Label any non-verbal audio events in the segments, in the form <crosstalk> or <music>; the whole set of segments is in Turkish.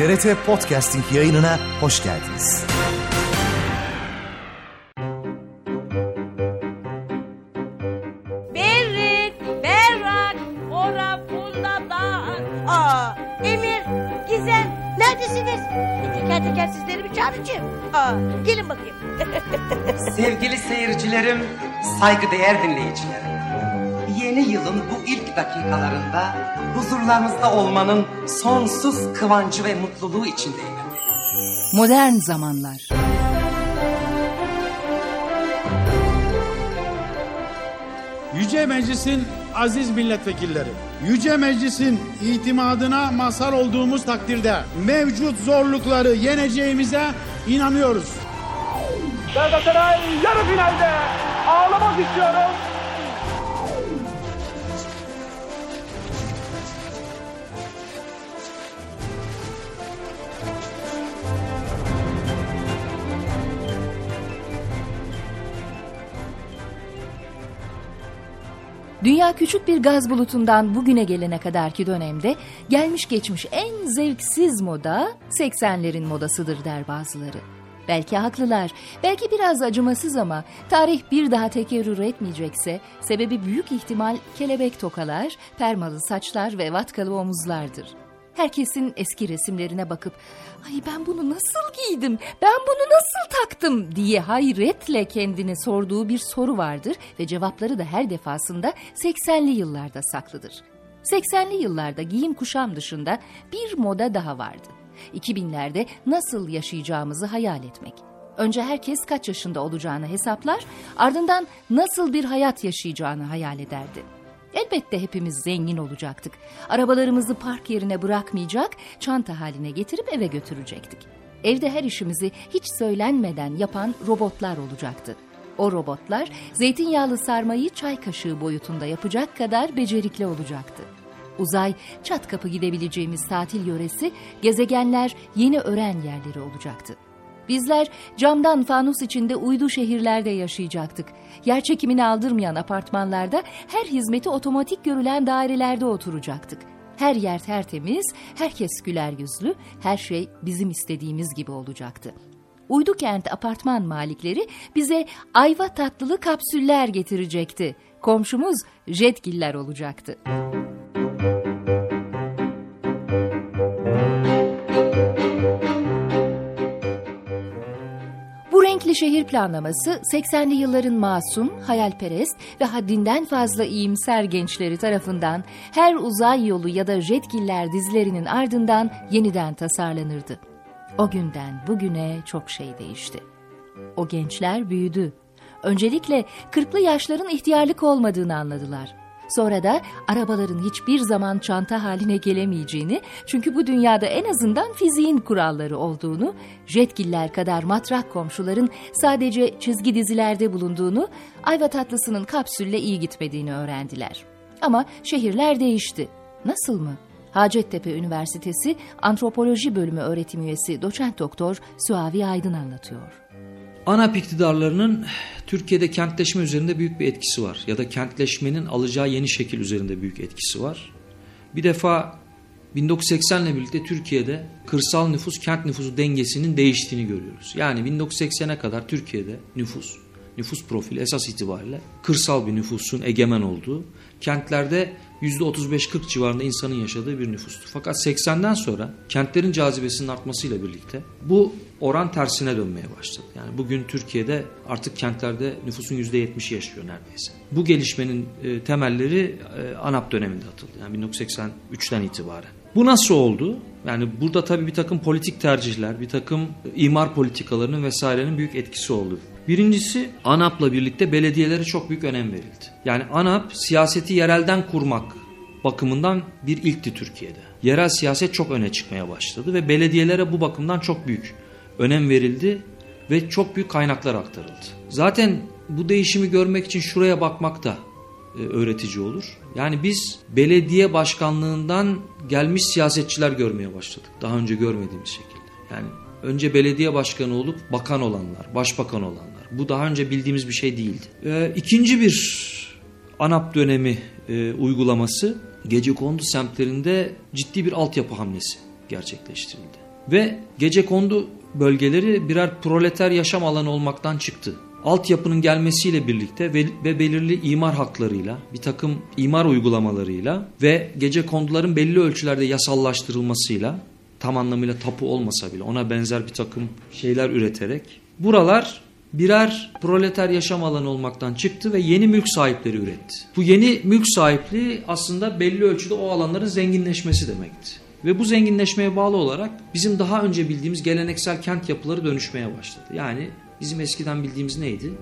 TRT Podcasting yayınına hoş geldiniz. Berrik, berrak, ora fundadan. Aa, Emir, Gizem, neredesiniz? Teker teker sizleri bir çağıracağım. Aa, gelin bakayım. <laughs> Sevgili seyircilerim, saygıdeğer dinleyicilerim. İlk dakikalarında huzurlarınızda olmanın sonsuz kıvancı ve mutluluğu içindeyim. Modern zamanlar. Yüce Meclis'in aziz milletvekilleri, Yüce Meclis'in itimadına mazhar olduğumuz takdirde mevcut zorlukları yeneceğimize inanıyoruz. Galatasaray yarı finalde ağlamak istiyorum. Dünya küçük bir gaz bulutundan bugüne gelene kadarki dönemde gelmiş geçmiş en zevksiz moda 80'lerin modasıdır der bazıları. Belki haklılar, belki biraz acımasız ama tarih bir daha tekerrür etmeyecekse sebebi büyük ihtimal kelebek tokalar, permalı saçlar ve vatkalı omuzlardır. Herkesin eski resimlerine bakıp ay ben bunu nasıl giydim, ben bunu nasıl taktım diye hayretle kendine sorduğu bir soru vardır ve cevapları da her defasında 80'li yıllarda saklıdır. 80'li yıllarda giyim kuşam dışında bir moda daha vardı. 2000'lerde nasıl yaşayacağımızı hayal etmek. Önce herkes kaç yaşında olacağını hesaplar, ardından nasıl bir hayat yaşayacağını hayal ederdi. Elbette hepimiz zengin olacaktık. Arabalarımızı park yerine bırakmayacak, çanta haline getirip eve götürecektik. Evde her işimizi hiç söylenmeden yapan robotlar olacaktı. O robotlar zeytinyağlı sarmayı çay kaşığı boyutunda yapacak kadar becerikli olacaktı. Uzay, çat kapı gidebileceğimiz tatil yöresi, gezegenler yeni öğren yerleri olacaktı. Bizler camdan fanus içinde uydu şehirlerde yaşayacaktık. Yer çekimini aldırmayan apartmanlarda her hizmeti otomatik görülen dairelerde oturacaktık. Her yer tertemiz, herkes güler yüzlü, her şey bizim istediğimiz gibi olacaktı. Uydu kent apartman malikleri bize ayva tatlılı kapsüller getirecekti. Komşumuz jetgiller olacaktı. Bu renkli şehir planlaması 80'li yılların masum, hayalperest ve haddinden fazla iyimser gençleri tarafından her uzay yolu ya da jetgiller dizilerinin ardından yeniden tasarlanırdı. O günden bugüne çok şey değişti. O gençler büyüdü. Öncelikle kırklı yaşların ihtiyarlık olmadığını anladılar. Sonra da arabaların hiçbir zaman çanta haline gelemeyeceğini, çünkü bu dünyada en azından fiziğin kuralları olduğunu, jetgiller kadar matrak komşuların sadece çizgi dizilerde bulunduğunu, ayva tatlısının kapsülle iyi gitmediğini öğrendiler. Ama şehirler değişti. Nasıl mı? Hacettepe Üniversitesi Antropoloji Bölümü öğretim üyesi doçent doktor Suavi Aydın anlatıyor. ANAP iktidarlarının Türkiye'de kentleşme üzerinde büyük bir etkisi var. Ya da kentleşmenin alacağı yeni şekil üzerinde büyük etkisi var. Bir defa 1980 ile birlikte Türkiye'de kırsal nüfus kent nüfusu dengesinin değiştiğini görüyoruz. Yani 1980'e kadar Türkiye'de nüfus, nüfus profili esas itibariyle kırsal bir nüfusun egemen olduğu, kentlerde %35-40 civarında insanın yaşadığı bir nüfustu. Fakat 80'den sonra kentlerin cazibesinin artmasıyla birlikte bu oran tersine dönmeye başladı. Yani bugün Türkiye'de artık kentlerde nüfusun %70'i yaşıyor neredeyse. Bu gelişmenin e, temelleri e, ANAP döneminde atıldı. Yani 1983'ten itibaren. Bu nasıl oldu? Yani burada tabii bir takım politik tercihler, bir takım imar politikalarının vesairenin büyük etkisi oldu. Birincisi ANAP'la birlikte belediyelere çok büyük önem verildi. Yani ANAP siyaseti yerelden kurmak bakımından bir ilkti Türkiye'de. Yerel siyaset çok öne çıkmaya başladı ve belediyelere bu bakımdan çok büyük önem verildi ve çok büyük kaynaklar aktarıldı. Zaten bu değişimi görmek için şuraya bakmak da e, öğretici olur. Yani biz belediye başkanlığından gelmiş siyasetçiler görmeye başladık. Daha önce görmediğimiz şekilde. Yani önce belediye başkanı olup bakan olanlar, başbakan olanlar. Bu daha önce bildiğimiz bir şey değildi. Ee, ikinci bir ANAP dönemi e, uygulaması gece kondu semtlerinde ciddi bir altyapı hamlesi gerçekleştirildi. Ve gece kondu bölgeleri birer proleter yaşam alanı olmaktan çıktı. Altyapının gelmesiyle birlikte ve, ve belirli imar haklarıyla, bir takım imar uygulamalarıyla ve gece konduların belli ölçülerde yasallaştırılmasıyla tam anlamıyla tapu olmasa bile ona benzer bir takım şeyler üreterek buralar birer proleter yaşam alanı olmaktan çıktı ve yeni mülk sahipleri üretti. Bu yeni mülk sahipliği aslında belli ölçüde o alanların zenginleşmesi demekti. Ve bu zenginleşmeye bağlı olarak bizim daha önce bildiğimiz geleneksel kent yapıları dönüşmeye başladı. Yani bizim eskiden bildiğimiz neydi?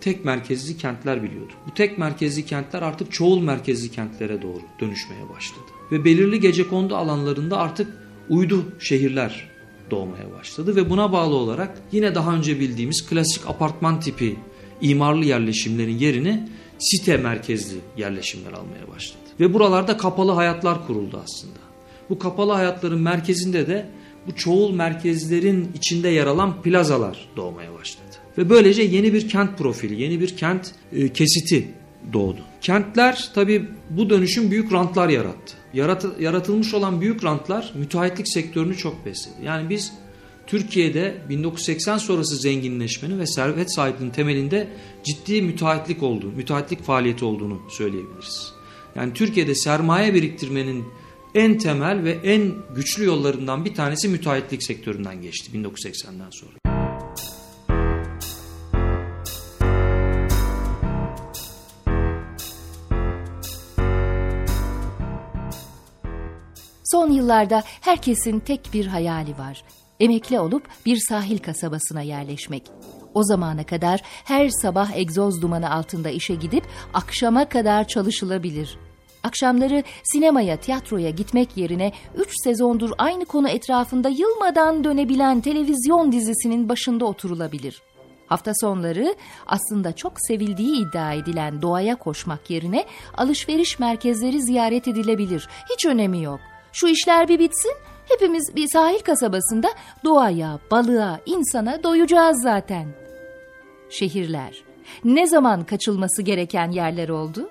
Tek merkezli kentler biliyorduk. Bu tek merkezli kentler artık çoğul merkezli kentlere doğru dönüşmeye başladı. Ve belirli gecekondu alanlarında artık uydu şehirler doğmaya başladı ve buna bağlı olarak yine daha önce bildiğimiz klasik apartman tipi imarlı yerleşimlerin yerini site merkezli yerleşimler almaya başladı. Ve buralarda kapalı hayatlar kuruldu aslında. Bu kapalı hayatların merkezinde de bu çoğul merkezlerin içinde yer alan plazalar doğmaya başladı. Ve böylece yeni bir kent profili, yeni bir kent e, kesiti doğdu. Kentler tabi bu dönüşüm büyük rantlar yarattı. Yarat, yaratılmış olan büyük rantlar müteahhitlik sektörünü çok besledi. Yani biz Türkiye'de 1980 sonrası zenginleşmenin ve servet sahipliğinin temelinde ciddi müteahhitlik olduğunu, müteahhitlik faaliyeti olduğunu söyleyebiliriz. Yani Türkiye'de sermaye biriktirmenin en temel ve en güçlü yollarından bir tanesi müteahhitlik sektöründen geçti 1980'den sonra. Yıllarda herkesin tek bir hayali var. Emekli olup bir sahil kasabasına yerleşmek. O zamana kadar her sabah egzoz dumanı altında işe gidip akşama kadar çalışılabilir. Akşamları sinemaya, tiyatroya gitmek yerine 3 sezondur aynı konu etrafında yılmadan dönebilen televizyon dizisinin başında oturulabilir. Hafta sonları aslında çok sevildiği iddia edilen doğaya koşmak yerine alışveriş merkezleri ziyaret edilebilir. Hiç önemi yok. Şu işler bir bitsin, hepimiz bir sahil kasabasında doğaya, balığa, insana doyacağız zaten. Şehirler ne zaman kaçılması gereken yerler oldu?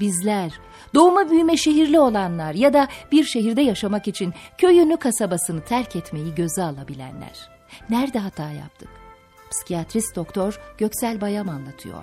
Bizler, doğma büyüme şehirli olanlar ya da bir şehirde yaşamak için köyünü kasabasını terk etmeyi göze alabilenler. Nerede hata yaptık? Psikiyatrist doktor Göksel Bayam anlatıyor.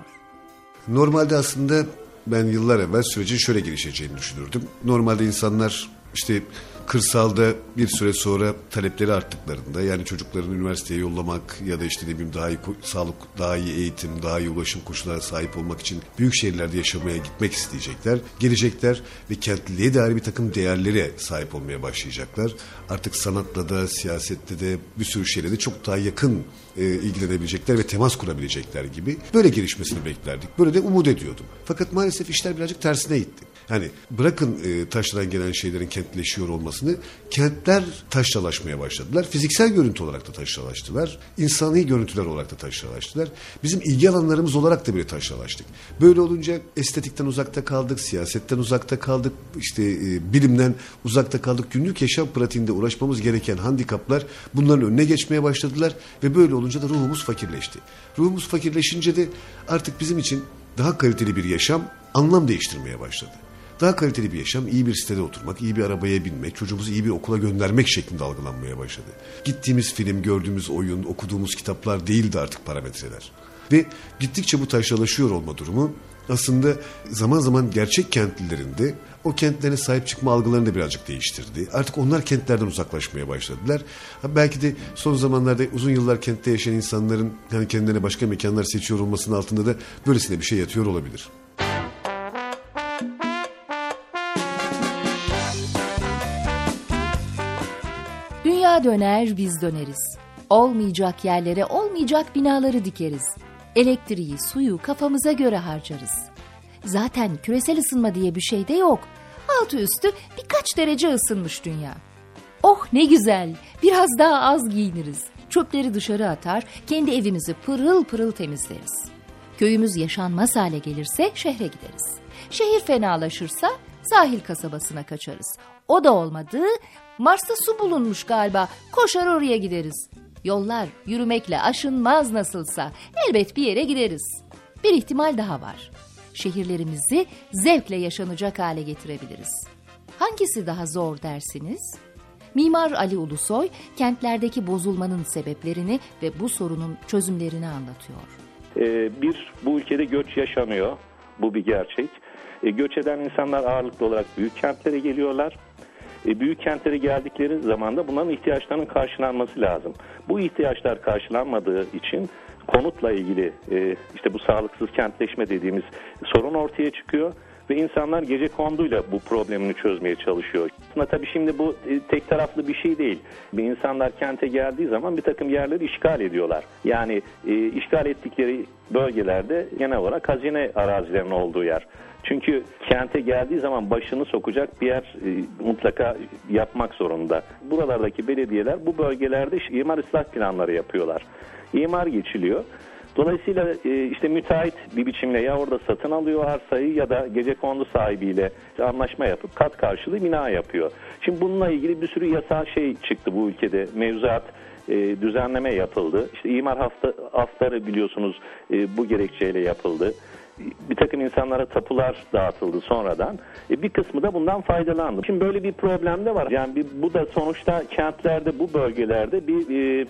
Normalde aslında ben yıllar evvel sürecin şöyle gelişeceğini düşünürdüm. Normalde insanlar işte kırsalda bir süre sonra talepleri arttıklarında yani çocuklarını üniversiteye yollamak ya da işte ne daha iyi sağlık, daha iyi eğitim, daha iyi ulaşım koşullarına sahip olmak için büyük şehirlerde yaşamaya gitmek isteyecekler. Gelecekler ve kentliliğe dair bir takım değerlere sahip olmaya başlayacaklar. Artık sanatla da siyasette de bir sürü şeyle de çok daha yakın e, ilgilenebilecekler ve temas kurabilecekler gibi böyle gelişmesini beklerdik. Böyle de umut ediyordum. Fakat maalesef işler birazcık tersine gitti. Hani bırakın e, taşradan gelen şeylerin kentleşiyor olmasını, kentler taşralaşmaya başladılar. Fiziksel görüntü olarak da taşralaştılar. İnsani görüntüler olarak da taşralaştılar. Bizim ilgi alanlarımız olarak da bile taşralaştık. Böyle olunca estetikten uzakta kaldık, siyasetten uzakta kaldık, işte e, bilimden uzakta kaldık. Günlük yaşam pratiğinde uğraşmamız gereken handikaplar bunların önüne geçmeye başladılar ve böyle olunca da ruhumuz fakirleşti. Ruhumuz fakirleşince de artık bizim için daha kaliteli bir yaşam anlam değiştirmeye başladı. Daha kaliteli bir yaşam, iyi bir sitede oturmak, iyi bir arabaya binmek, çocuğumuzu iyi bir okula göndermek şeklinde algılanmaya başladı. Gittiğimiz film, gördüğümüz oyun, okuduğumuz kitaplar değildi artık parametreler. Ve gittikçe bu taşralaşıyor olma durumu aslında zaman zaman gerçek kentlilerinde o kentlerine sahip çıkma algılarını da birazcık değiştirdi. Artık onlar kentlerden uzaklaşmaya başladılar. belki de son zamanlarda uzun yıllar kentte yaşayan insanların hani kendilerine başka mekanlar seçiyor olmasının altında da böylesine bir şey yatıyor olabilir. Döner biz döneriz. Olmayacak yerlere olmayacak binaları dikeriz. Elektriği, suyu kafamıza göre harcarız. Zaten küresel ısınma diye bir şey de yok. Altı üstü birkaç derece ısınmış dünya. Oh ne güzel, biraz daha az giyiniriz. Çöpleri dışarı atar, kendi evimizi pırıl pırıl temizleriz. Köyümüz yaşanmaz hale gelirse şehre gideriz. Şehir fenalaşırsa sahil kasabasına kaçarız. O da olmadı, Mars'ta su bulunmuş galiba. Koşar oraya gideriz. Yollar yürümekle aşınmaz nasılsa. Elbet bir yere gideriz. Bir ihtimal daha var. Şehirlerimizi zevkle yaşanacak hale getirebiliriz. Hangisi daha zor dersiniz? Mimar Ali Ulusoy kentlerdeki bozulmanın sebeplerini ve bu sorunun çözümlerini anlatıyor. Ee, bir, bu ülkede göç yaşanıyor. Bu bir gerçek. E, göç eden insanlar ağırlıklı olarak büyük kentlere geliyorlar. E, büyük kentlere geldikleri zaman da bunların ihtiyaçlarının karşılanması lazım. Bu ihtiyaçlar karşılanmadığı için konutla ilgili e, işte bu sağlıksız kentleşme dediğimiz sorun ortaya çıkıyor ve insanlar gece konduyla bu problemini çözmeye çalışıyor. Aslında tabii şimdi bu e, tek taraflı bir şey değil. Bir insanlar kente geldiği zaman bir takım yerleri işgal ediyorlar. Yani işgal ettikleri bölgelerde genel olarak hazine arazilerinin olduğu yer. Çünkü kente geldiği zaman başını sokacak bir yer e, mutlaka yapmak zorunda. Buralardaki belediyeler bu bölgelerde imar ıslah planları yapıyorlar. İmar geçiliyor. Dolayısıyla e, işte müteahhit bir biçimle ya orada satın alıyor arsayı ya da gece kondu sahibiyle anlaşma yapıp kat karşılığı bina yapıyor. Şimdi bununla ilgili bir sürü yasal şey çıktı bu ülkede. Mevzuat e, düzenleme yapıldı. İşte imar hafta, haftaları biliyorsunuz e, bu gerekçeyle yapıldı bir takım insanlara tapular dağıtıldı sonradan. E, bir kısmı da bundan faydalandı. Şimdi böyle bir problem de var. Yani bir, bu da sonuçta kentlerde bu bölgelerde bir e,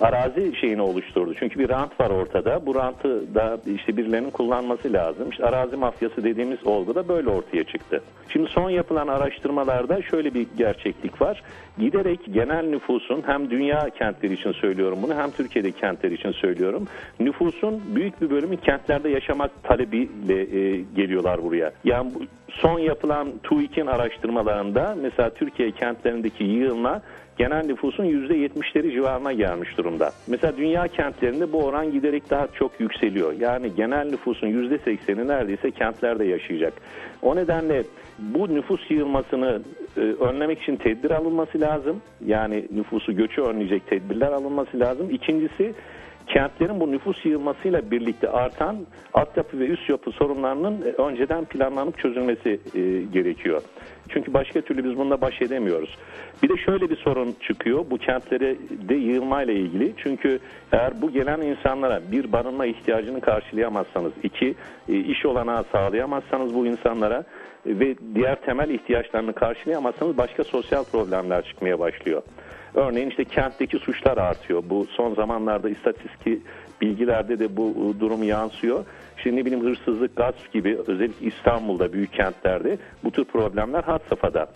arazi şeyini oluşturdu. Çünkü bir rant var ortada. Bu rantı da işte birilerinin kullanması lazım. İşte arazi mafyası dediğimiz olgu da böyle ortaya çıktı. Şimdi son yapılan araştırmalarda şöyle bir gerçeklik var. Giderek genel nüfusun hem dünya kentleri için söylüyorum bunu hem Türkiye'de kentler için söylüyorum. Nüfusun büyük bir bölümü kentlerde yaşamak talebiyle e, geliyorlar buraya. Yani son yapılan TÜİK'in araştırmalarında mesela Türkiye kentlerindeki yığılma genel nüfusun %70'leri civarına gelmiş durumda. Mesela dünya kentlerinde bu oran giderek daha çok yükseliyor. Yani genel nüfusun %80'i neredeyse kentlerde yaşayacak. O nedenle bu nüfus yığılmasını e, önlemek için tedbir alınması lazım. Yani nüfusu göçü önleyecek tedbirler alınması lazım. İkincisi kentlerin bu nüfus yığılmasıyla birlikte artan altyapı ve üst yapı sorunlarının e, önceden planlanıp çözülmesi e, gerekiyor. Çünkü başka türlü biz bununla baş edemiyoruz. Bir de şöyle bir sorun çıkıyor bu kentlere de yığılmayla ilgili. Çünkü eğer bu gelen insanlara bir barınma ihtiyacını karşılayamazsanız, iki e, iş olanağı sağlayamazsanız bu insanlara ve diğer temel ihtiyaçlarını karşılayamazsanız başka sosyal problemler çıkmaya başlıyor. Örneğin işte kentteki suçlar artıyor. Bu son zamanlarda istatistik bilgilerde de bu durum yansıyor. Şimdi ne bileyim hırsızlık, gasp gibi özellikle İstanbul'da büyük kentlerde bu tür problemler had safhada.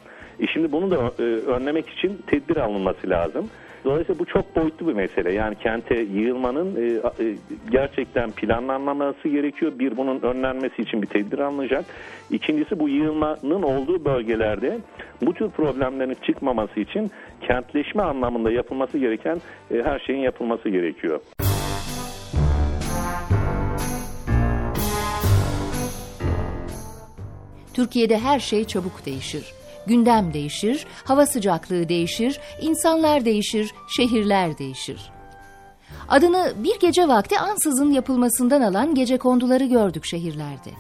E şimdi bunu da e, önlemek için tedbir alınması lazım. Dolayısıyla bu çok boyutlu bir mesele. Yani kente yığılmanın e, e, gerçekten planlanmaması gerekiyor. Bir, bunun önlenmesi için bir tedbir alınacak. İkincisi bu yığılmanın olduğu bölgelerde bu tür problemlerin çıkmaması için kentleşme anlamında yapılması gereken e, her şeyin yapılması gerekiyor. Türkiye'de her şey çabuk değişir. Gündem değişir, hava sıcaklığı değişir, insanlar değişir, şehirler değişir. Adını bir gece vakti ansızın yapılmasından alan gece konduları gördük şehirlerde.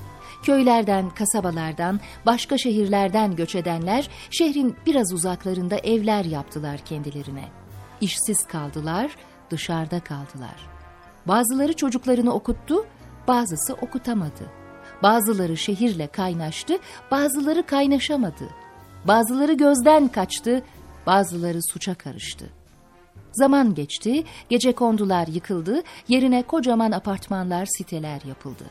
Köylerden, kasabalardan, başka şehirlerden göç edenler şehrin biraz uzaklarında evler yaptılar kendilerine. İşsiz kaldılar, dışarıda kaldılar. Bazıları çocuklarını okuttu, bazısı okutamadı. Bazıları şehirle kaynaştı, bazıları kaynaşamadı. Bazıları gözden kaçtı, bazıları suça karıştı. Zaman geçti, gece kondular yıkıldı, yerine kocaman apartmanlar, siteler yapıldı.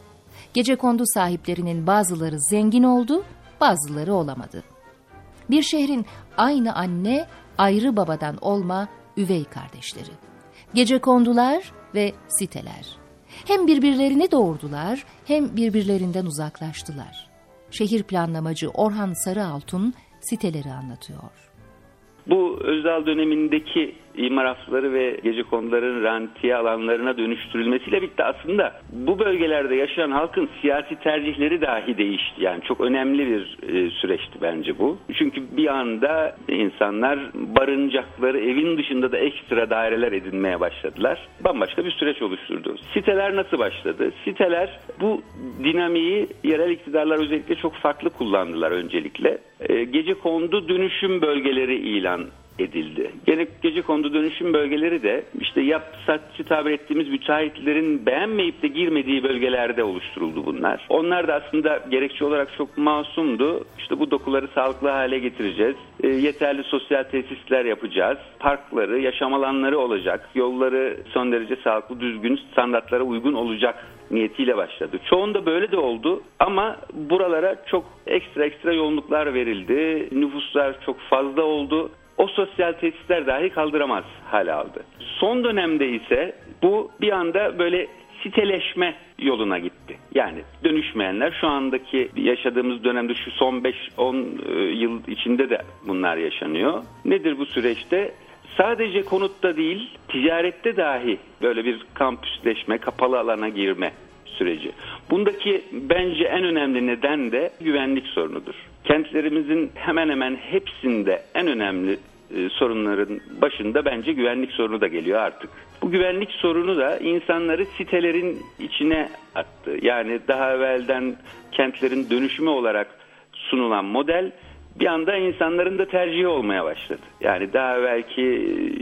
Gece kondu sahiplerinin bazıları zengin oldu, bazıları olamadı. Bir şehrin aynı anne, ayrı babadan olma üvey kardeşleri. Gece kondular ve siteler. Hem birbirlerini doğurdular, hem birbirlerinden uzaklaştılar. Şehir planlamacı Orhan Sarıaltun siteleri anlatıyor. Bu Özal dönemindeki imar hafları ve gece konuların rantiye alanlarına dönüştürülmesiyle bitti. Aslında bu bölgelerde yaşayan halkın siyasi tercihleri dahi değişti. Yani çok önemli bir e, süreçti bence bu. Çünkü bir anda insanlar barınacakları evin dışında da ekstra daireler edinmeye başladılar. Bambaşka bir süreç oluşturdu. Siteler nasıl başladı? Siteler bu dinamiği yerel iktidarlar özellikle çok farklı kullandılar öncelikle. E, gece kondu dönüşüm bölgeleri ilan edildi. Gene gece kondu dönüşüm bölgeleri de işte yapsatçı tabir ettiğimiz müteahhitlerin beğenmeyip de girmediği bölgelerde oluşturuldu bunlar. Onlar da aslında gerekçe olarak çok masumdu. İşte bu dokuları sağlıklı hale getireceğiz. E, yeterli sosyal tesisler yapacağız. Parkları, yaşam alanları olacak. Yolları son derece sağlıklı, düzgün standartlara uygun olacak niyetiyle başladı. Çoğunda böyle de oldu ama buralara çok ekstra ekstra yoğunluklar verildi. Nüfuslar çok fazla oldu. O sosyal tesisler dahi kaldıramaz hale aldı. Son dönemde ise bu bir anda böyle siteleşme yoluna gitti. Yani dönüşmeyenler şu andaki yaşadığımız dönemde şu son 5-10 e, yıl içinde de bunlar yaşanıyor. Nedir bu süreçte? Sadece konutta değil, ticarette dahi böyle bir kampüsleşme, kapalı alana girme süreci. Bundaki bence en önemli neden de güvenlik sorunudur. Kentlerimizin hemen hemen hepsinde en önemli e, sorunların başında bence güvenlik sorunu da geliyor artık. Bu güvenlik sorunu da insanları sitelerin içine attı. Yani daha evvelden kentlerin dönüşümü olarak sunulan model bir anda insanların da tercihi olmaya başladı. Yani daha belki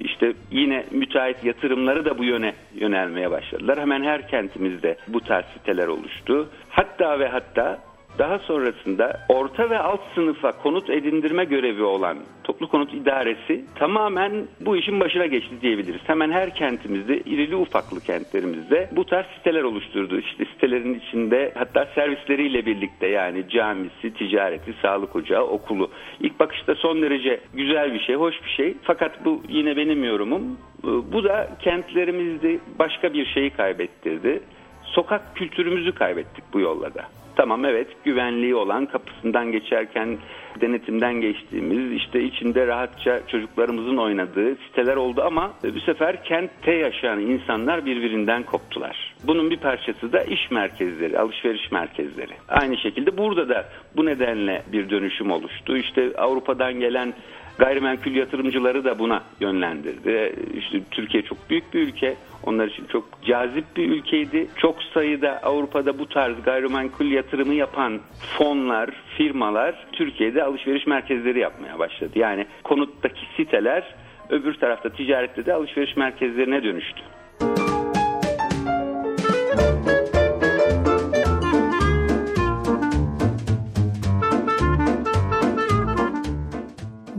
işte yine müteahhit yatırımları da bu yöne yönelmeye başladılar. Hemen her kentimizde bu tarz siteler oluştu. Hatta ve hatta daha sonrasında orta ve alt sınıfa konut edindirme görevi olan toplu konut idaresi tamamen bu işin başına geçti diyebiliriz. Hemen her kentimizde, irili ufaklı kentlerimizde bu tarz siteler oluşturdu. İşte sitelerin içinde hatta servisleriyle birlikte yani camisi, ticareti, sağlık ocağı, okulu. İlk bakışta son derece güzel bir şey, hoş bir şey. Fakat bu yine benim yorumum. Bu da kentlerimizde başka bir şeyi kaybettirdi. Sokak kültürümüzü kaybettik bu yolla da. Tamam evet güvenliği olan kapısından geçerken denetimden geçtiğimiz işte içinde rahatça çocuklarımızın oynadığı siteler oldu ama bu sefer kentte yaşayan insanlar birbirinden koptular. Bunun bir parçası da iş merkezleri, alışveriş merkezleri. Aynı şekilde burada da bu nedenle bir dönüşüm oluştu. İşte Avrupa'dan gelen Gayrimenkul yatırımcıları da buna yönlendirdi. İşte Türkiye çok büyük bir ülke. Onlar için çok cazip bir ülkeydi. Çok sayıda Avrupa'da bu tarz gayrimenkul yatırımı yapan fonlar, firmalar Türkiye'de alışveriş merkezleri yapmaya başladı. Yani konuttaki siteler öbür tarafta ticarette de alışveriş merkezlerine dönüştü.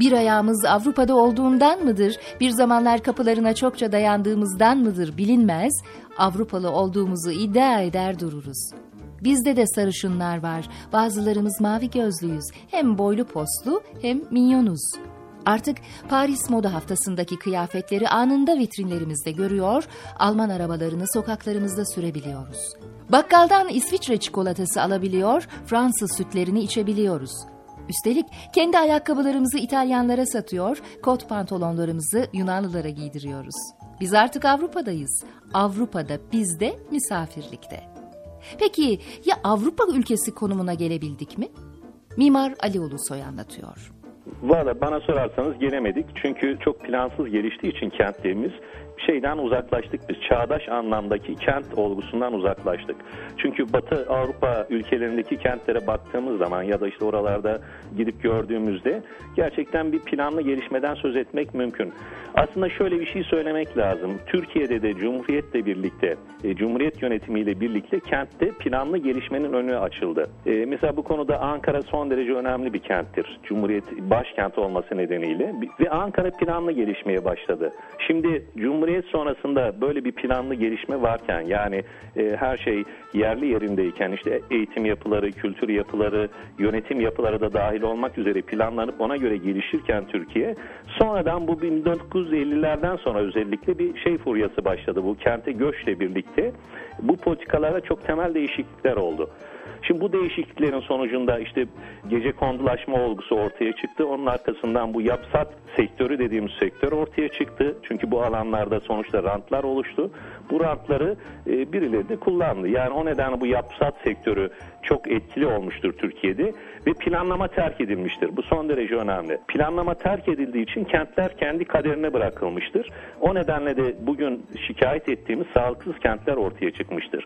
Bir ayağımız Avrupa'da olduğundan mıdır, bir zamanlar kapılarına çokça dayandığımızdan mıdır bilinmez, Avrupalı olduğumuzu iddia eder dururuz. Bizde de sarışınlar var, bazılarımız mavi gözlüyüz, hem boylu postlu hem minyonuz. Artık Paris Moda Haftası'ndaki kıyafetleri anında vitrinlerimizde görüyor, Alman arabalarını sokaklarımızda sürebiliyoruz. Bakkaldan İsviçre çikolatası alabiliyor, Fransız sütlerini içebiliyoruz. Üstelik kendi ayakkabılarımızı İtalyanlara satıyor, kot pantolonlarımızı Yunanlılara giydiriyoruz. Biz artık Avrupa'dayız. Avrupa'da biz de misafirlikte. Peki ya Avrupa ülkesi konumuna gelebildik mi? Mimar Ali Ulusoy anlatıyor. Valla bana sorarsanız gelemedik. Çünkü çok plansız geliştiği için kentlerimiz şeyden uzaklaştık biz. Çağdaş anlamdaki kent olgusundan uzaklaştık. Çünkü Batı Avrupa ülkelerindeki kentlere baktığımız zaman ya da işte oralarda gidip gördüğümüzde gerçekten bir planlı gelişmeden söz etmek mümkün. Aslında şöyle bir şey söylemek lazım. Türkiye'de de Cumhuriyet'le birlikte, e, Cumhuriyet yönetimiyle birlikte kentte planlı gelişmenin önü açıldı. E, mesela bu konuda Ankara son derece önemli bir kenttir. Cumhuriyet başkent olması nedeniyle ve Ankara planlı gelişmeye başladı. Şimdi Cumhuriyet sonrasında böyle bir planlı gelişme varken yani e, her şey yerli yerindeyken işte eğitim yapıları, kültür yapıları, yönetim yapıları da dahil olmak üzere planlanıp ona göre gelişirken Türkiye sonradan bu 1950'lerden sonra özellikle bir şey furyası başladı. Bu kente göçle birlikte bu politikalara çok temel değişiklikler oldu. Şimdi bu değişikliklerin sonucunda işte gece kondulaşma olgusu ortaya çıktı. Onun arkasından bu yapsat sektörü dediğimiz sektör ortaya çıktı. Çünkü bu alanlarda sonuçta rantlar oluştu. Bu rantları e, birileri de kullandı. Yani o nedenle bu yapsat sektörü çok etkili olmuştur Türkiye'de ve planlama terk edilmiştir. Bu son derece önemli. Planlama terk edildiği için kentler kendi kaderine bırakılmıştır. O nedenle de bugün şikayet ettiğimiz sağlıksız kentler ortaya çıkmıştır.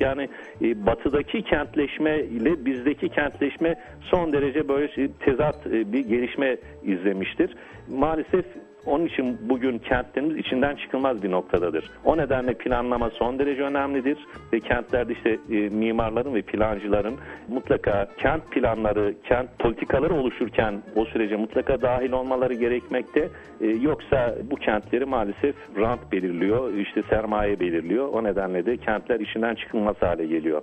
Yani e, batıdaki kentleşme ile bizdeki kentleşme son derece böyle şey, tezat e, bir gelişme izlemiştir. Maalesef Onun için bugün kentlerimiz içinden çıkılmaz bir noktadadır. O nedenle planlama son derece önemlidir. Ve kentlerde işte e, mimarların ve plancıların mutlaka kent planları, kent politikaları oluşurken o sürece mutlaka dahil olmaları gerekmekte. E, yoksa bu kentleri maalesef rant belirliyor, işte sermaye belirliyor. O nedenle de kentler içinden çıkılmaz hale geliyor.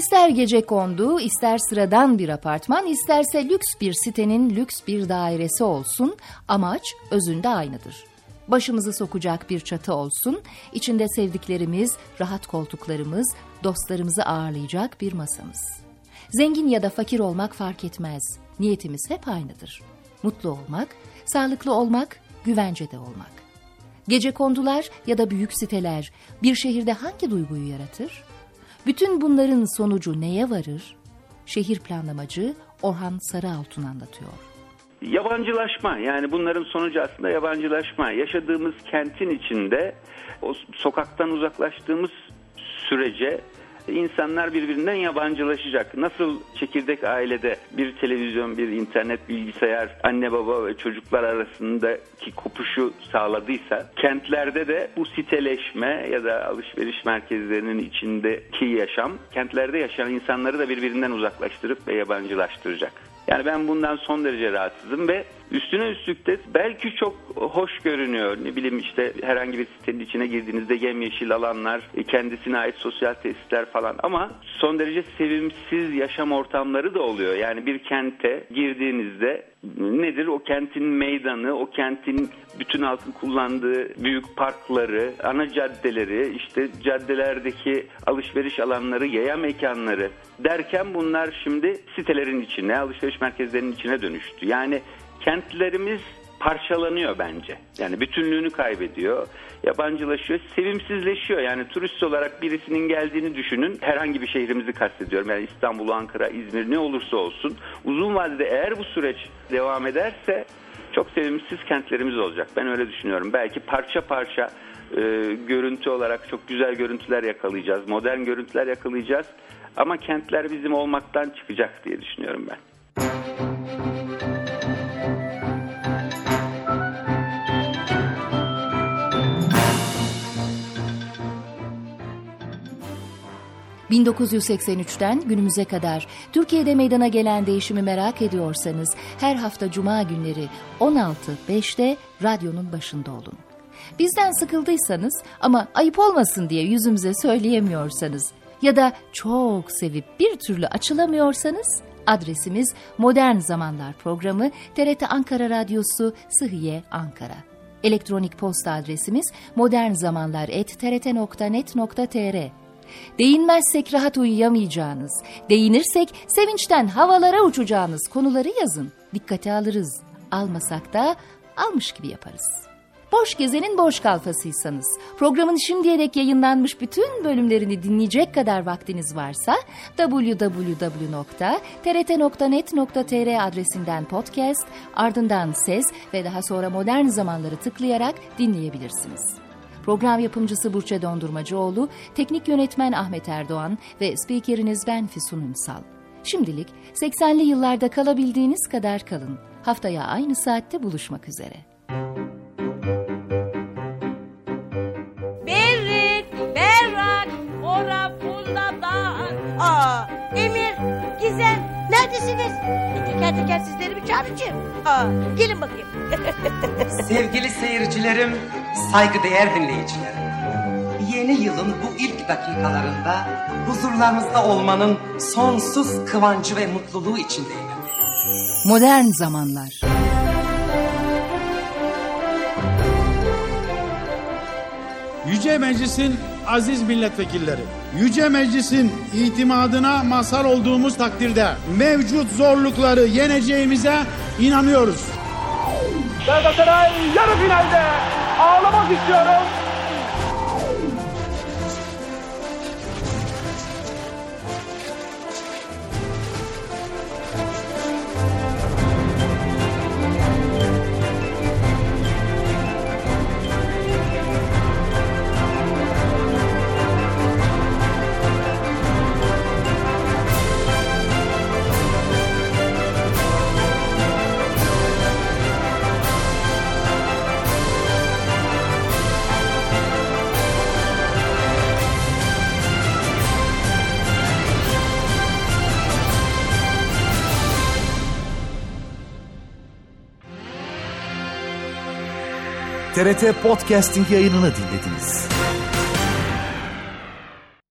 İster gece kondu, ister sıradan bir apartman, isterse lüks bir sitenin lüks bir dairesi olsun, amaç özünde aynıdır. Başımızı sokacak bir çatı olsun, içinde sevdiklerimiz, rahat koltuklarımız, dostlarımızı ağırlayacak bir masamız. Zengin ya da fakir olmak fark etmez. Niyetimiz hep aynıdır. Mutlu olmak, sağlıklı olmak, güvencede olmak. Gece kondular ya da büyük siteler bir şehirde hangi duyguyu yaratır? Bütün bunların sonucu neye varır? Şehir planlamacı Orhan Sarıaltun anlatıyor. Yabancılaşma yani bunların sonucu aslında yabancılaşma. Yaşadığımız kentin içinde o sokaktan uzaklaştığımız sürece insanlar birbirinden yabancılaşacak. Nasıl çekirdek ailede bir televizyon, bir internet, bilgisayar, anne baba ve çocuklar arasındaki kopuşu sağladıysa kentlerde de bu siteleşme ya da alışveriş merkezlerinin içindeki yaşam kentlerde yaşayan insanları da birbirinden uzaklaştırıp ve yabancılaştıracak. Yani ben bundan son derece rahatsızım ve üstüne üstlük de belki çok hoş görünüyor. Ne bileyim işte herhangi bir sitenin içine girdiğinizde yemyeşil alanlar, e, kendisine ait sosyal tesisler falan ama son derece sevimsiz yaşam ortamları da oluyor. Yani bir kente girdiğinizde nedir? O kentin meydanı, o kentin bütün halkın kullandığı büyük parkları, ana caddeleri, işte caddelerdeki alışveriş alanları, yaya mekanları derken bunlar şimdi sitelerin içine, alışveriş merkezlerinin içine dönüştü. Yani kentlerimiz parçalanıyor bence. Yani bütünlüğünü kaybediyor, yabancılaşıyor, sevimsizleşiyor. Yani turist olarak birisinin geldiğini düşünün. Herhangi bir şehrimizi kastediyorum. Yani İstanbul, Ankara, İzmir ne olursa olsun. Uzun vadede eğer bu süreç devam ederse çok sevimsiz kentlerimiz olacak. Ben öyle düşünüyorum. Belki parça parça e, görüntü olarak çok güzel görüntüler yakalayacağız. Modern görüntüler yakalayacağız. Ama kentler bizim olmaktan çıkacak diye düşünüyorum ben. 1983'ten günümüze kadar Türkiye'de meydana gelen değişimi merak ediyorsanız her hafta cuma günleri 16.05'te radyonun başında olun. Bizden sıkıldıysanız ama ayıp olmasın diye yüzümüze söyleyemiyorsanız ya da çok sevip bir türlü açılamıyorsanız adresimiz Modern Zamanlar programı TRT Ankara Radyosu Sıhhiye Ankara. Elektronik posta adresimiz modernzamanlar.trt.net.tr Değinmezsek rahat uyuyamayacağınız, değinirsek sevinçten havalara uçacağınız konuları yazın. Dikkate alırız. Almasak da almış gibi yaparız. Boş Gezen'in boş kalfasıysanız, programın şimdiye dek yayınlanmış bütün bölümlerini dinleyecek kadar vaktiniz varsa www.trt.net.tr adresinden podcast, ardından ses ve daha sonra modern zamanları tıklayarak dinleyebilirsiniz. Program yapımcısı Burçe Dondurmacıoğlu, teknik yönetmen Ahmet Erdoğan ve spikeriniz ben Füsun Ünsal. Şimdilik 80'li yıllarda kalabildiğiniz kadar kalın. Haftaya aynı saatte buluşmak üzere. Berrik, berrak, ora pulladan. Aa, Emir, Gizem, neredesiniz? Teker teker sizleri bir çağıracağım. Aa, gelin bakayım. <laughs> Sevgili seyircilerim, saygıdeğer dinleyicilerim. Yeni yılın bu ilk dakikalarında huzurlarınızda olmanın sonsuz kıvancı ve mutluluğu içindeyim. Modern Zamanlar Yüce Meclis'in aziz milletvekilleri, Yüce Meclis'in itimadına mazhar olduğumuz takdirde mevcut zorlukları yeneceğimize inanıyoruz. Galatasaray yarı finalde ağlamak istiyorum. TRT Podcasting yayınını dinlediniz.